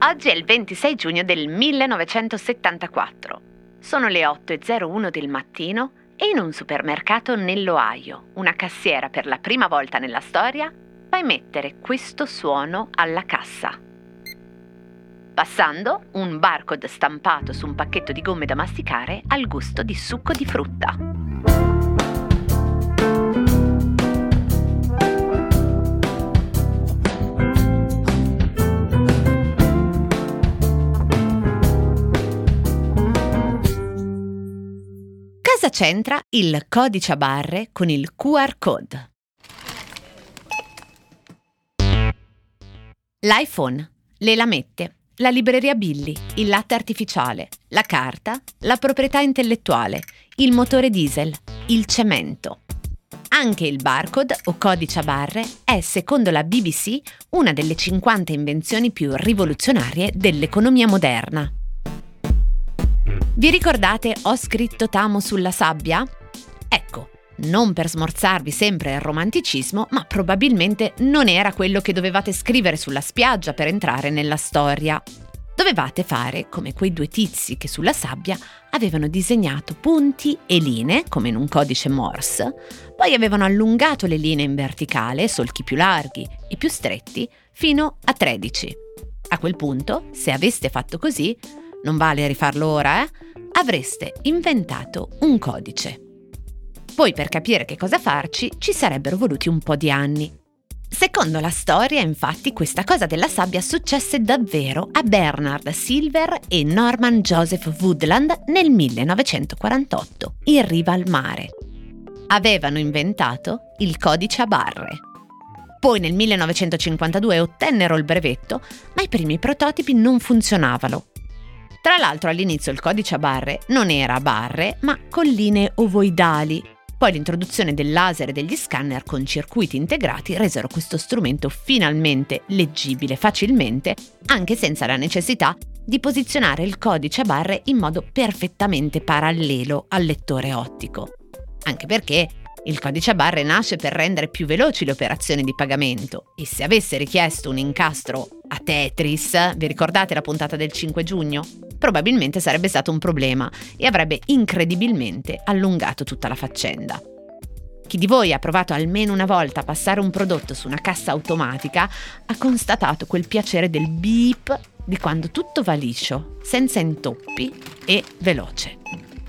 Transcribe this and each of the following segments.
Oggi è il 26 giugno del 1974. Sono le 8.01 del mattino e in un supermercato nell'Ohio una cassiera per la prima volta nella storia fa emettere questo suono alla cassa. Passando, un barcode stampato su un pacchetto di gomme da masticare al gusto di succo di frutta. C'entra il codice a barre con il QR code? L'iPhone, le lamette, la libreria Billy, il latte artificiale, la carta, la proprietà intellettuale, il motore diesel, il cemento. Anche il barcode o codice a barre è, secondo la BBC, una delle 50 invenzioni più rivoluzionarie dell'economia moderna. Vi ricordate Ho scritto Tamo sulla sabbia? Ecco, non per smorzarvi sempre il romanticismo, ma probabilmente non era quello che dovevate scrivere sulla spiaggia per entrare nella storia. Dovevate fare come quei due tizi che sulla sabbia avevano disegnato punti e linee, come in un codice Morse, poi avevano allungato le linee in verticale, solchi più larghi e più stretti, fino a 13. A quel punto, se aveste fatto così, non vale rifarlo ora, eh? avreste inventato un codice. Poi per capire che cosa farci ci sarebbero voluti un po' di anni. Secondo la storia, infatti, questa cosa della sabbia successe davvero a Bernard Silver e Norman Joseph Woodland nel 1948, in riva al mare. Avevano inventato il codice a barre. Poi nel 1952 ottennero il brevetto, ma i primi prototipi non funzionavano tra l'altro all'inizio il codice a barre non era a barre, ma con linee ovoidali. Poi l'introduzione del laser e degli scanner con circuiti integrati resero questo strumento finalmente leggibile facilmente, anche senza la necessità di posizionare il codice a barre in modo perfettamente parallelo al lettore ottico. Anche perché il codice a barre nasce per rendere più veloci le operazioni di pagamento e se avesse richiesto un incastro a Tetris, vi ricordate la puntata del 5 giugno? Probabilmente sarebbe stato un problema e avrebbe incredibilmente allungato tutta la faccenda. Chi di voi ha provato almeno una volta a passare un prodotto su una cassa automatica ha constatato quel piacere del beep di quando tutto va liscio, senza intoppi e veloce.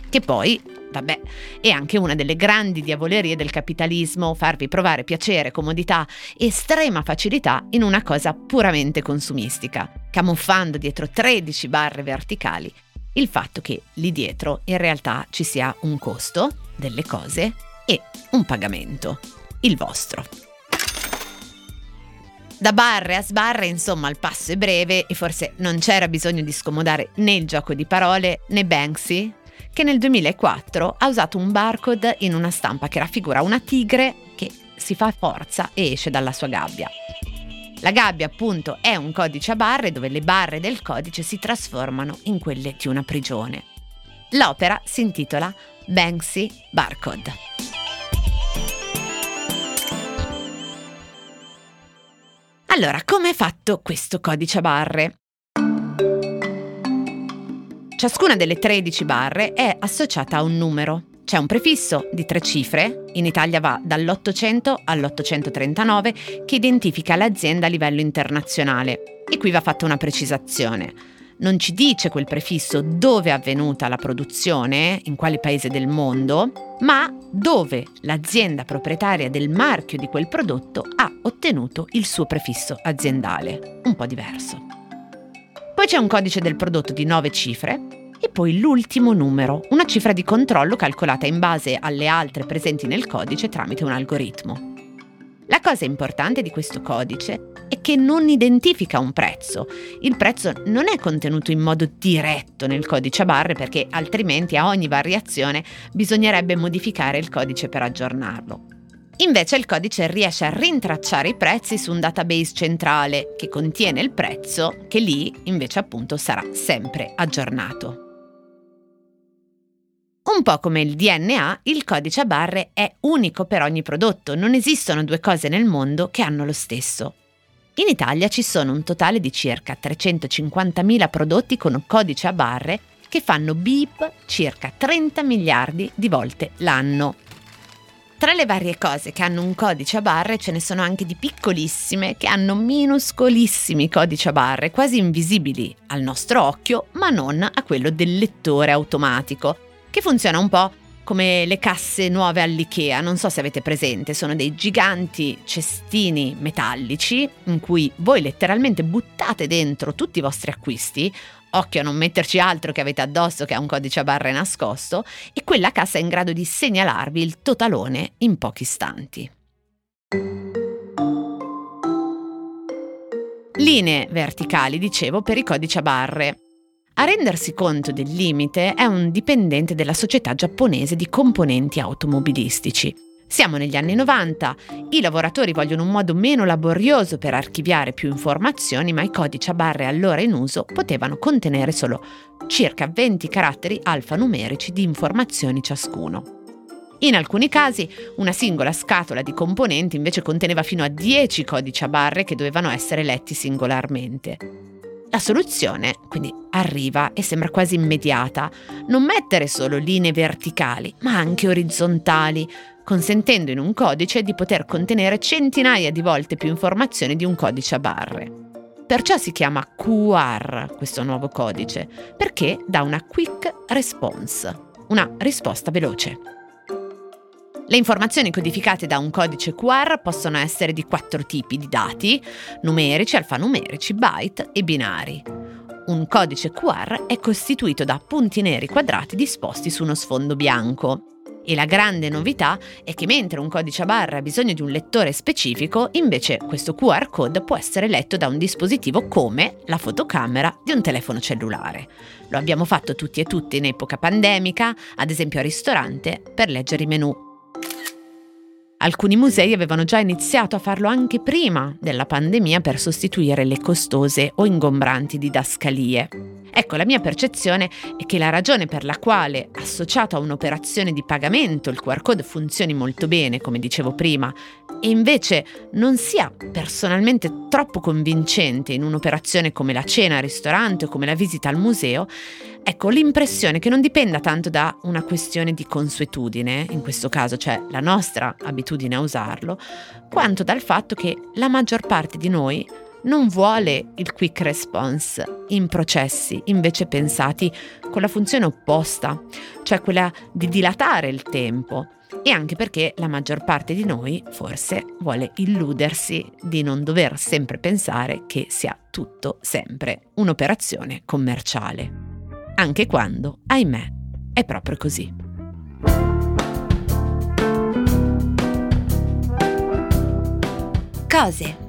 Che poi Vabbè, è anche una delle grandi diavolerie del capitalismo farvi provare piacere, comodità, estrema facilità in una cosa puramente consumistica, camuffando dietro 13 barre verticali il fatto che lì dietro in realtà ci sia un costo delle cose e un pagamento, il vostro. Da barre a sbarre, insomma, il passo è breve e forse non c'era bisogno di scomodare né il gioco di parole né Banksy che nel 2004 ha usato un barcode in una stampa che raffigura una tigre che si fa forza e esce dalla sua gabbia. La gabbia appunto è un codice a barre dove le barre del codice si trasformano in quelle di una prigione. L'opera si intitola Banksy Barcode. Allora, come è fatto questo codice a barre? Ciascuna delle 13 barre è associata a un numero. C'è un prefisso di tre cifre, in Italia va dall'800 all'839, che identifica l'azienda a livello internazionale. E qui va fatta una precisazione. Non ci dice quel prefisso dove è avvenuta la produzione, in quale paese del mondo, ma dove l'azienda proprietaria del marchio di quel prodotto ha ottenuto il suo prefisso aziendale. Un po' diverso. Poi c'è un codice del prodotto di 9 cifre e poi l'ultimo numero, una cifra di controllo calcolata in base alle altre presenti nel codice tramite un algoritmo. La cosa importante di questo codice è che non identifica un prezzo. Il prezzo non è contenuto in modo diretto nel codice a barre perché altrimenti a ogni variazione bisognerebbe modificare il codice per aggiornarlo. Invece il codice riesce a rintracciare i prezzi su un database centrale che contiene il prezzo che lì invece appunto sarà sempre aggiornato. Un po' come il DNA, il codice a barre è unico per ogni prodotto, non esistono due cose nel mondo che hanno lo stesso. In Italia ci sono un totale di circa 350.000 prodotti con codice a barre che fanno beep circa 30 miliardi di volte l'anno. Tra le varie cose che hanno un codice a barre ce ne sono anche di piccolissime che hanno minuscolissimi codici a barre, quasi invisibili al nostro occhio, ma non a quello del lettore automatico, che funziona un po' come le casse nuove all'IKEA, non so se avete presente, sono dei giganti cestini metallici in cui voi letteralmente buttate dentro tutti i vostri acquisti, occhio a non metterci altro che avete addosso che ha un codice a barre nascosto, e quella cassa è in grado di segnalarvi il totalone in pochi istanti. Linee verticali, dicevo, per i codici a barre. A rendersi conto del limite è un dipendente della società giapponese di componenti automobilistici. Siamo negli anni 90, i lavoratori vogliono un modo meno laborioso per archiviare più informazioni, ma i codici a barre allora in uso potevano contenere solo circa 20 caratteri alfanumerici di informazioni ciascuno. In alcuni casi una singola scatola di componenti invece conteneva fino a 10 codici a barre che dovevano essere letti singolarmente. La soluzione quindi arriva e sembra quasi immediata, non mettere solo linee verticali, ma anche orizzontali, consentendo in un codice di poter contenere centinaia di volte più informazioni di un codice a barre. Perciò si chiama QR questo nuovo codice, perché dà una quick response, una risposta veloce. Le informazioni codificate da un codice QR possono essere di quattro tipi di dati, numerici, alfanumerici, byte e binari. Un codice QR è costituito da punti neri quadrati disposti su uno sfondo bianco. E la grande novità è che mentre un codice a barre ha bisogno di un lettore specifico, invece questo QR code può essere letto da un dispositivo come la fotocamera di un telefono cellulare. Lo abbiamo fatto tutti e tutte in epoca pandemica, ad esempio al ristorante, per leggere i menu Alcuni musei avevano già iniziato a farlo anche prima della pandemia per sostituire le costose o ingombranti didascalie. Ecco, la mia percezione è che la ragione per la quale, associato a un'operazione di pagamento, il QR code funzioni molto bene, come dicevo prima, e invece non sia personalmente troppo convincente in un'operazione come la cena al ristorante o come la visita al museo, ecco l'impressione che non dipenda tanto da una questione di consuetudine, in questo caso, cioè la nostra abitudine a usarlo, quanto dal fatto che la maggior parte di noi non vuole il quick response in processi invece pensati con la funzione opposta, cioè quella di dilatare il tempo. E anche perché la maggior parte di noi forse vuole illudersi di non dover sempre pensare che sia tutto sempre un'operazione commerciale, anche quando, ahimè, è proprio così. Cose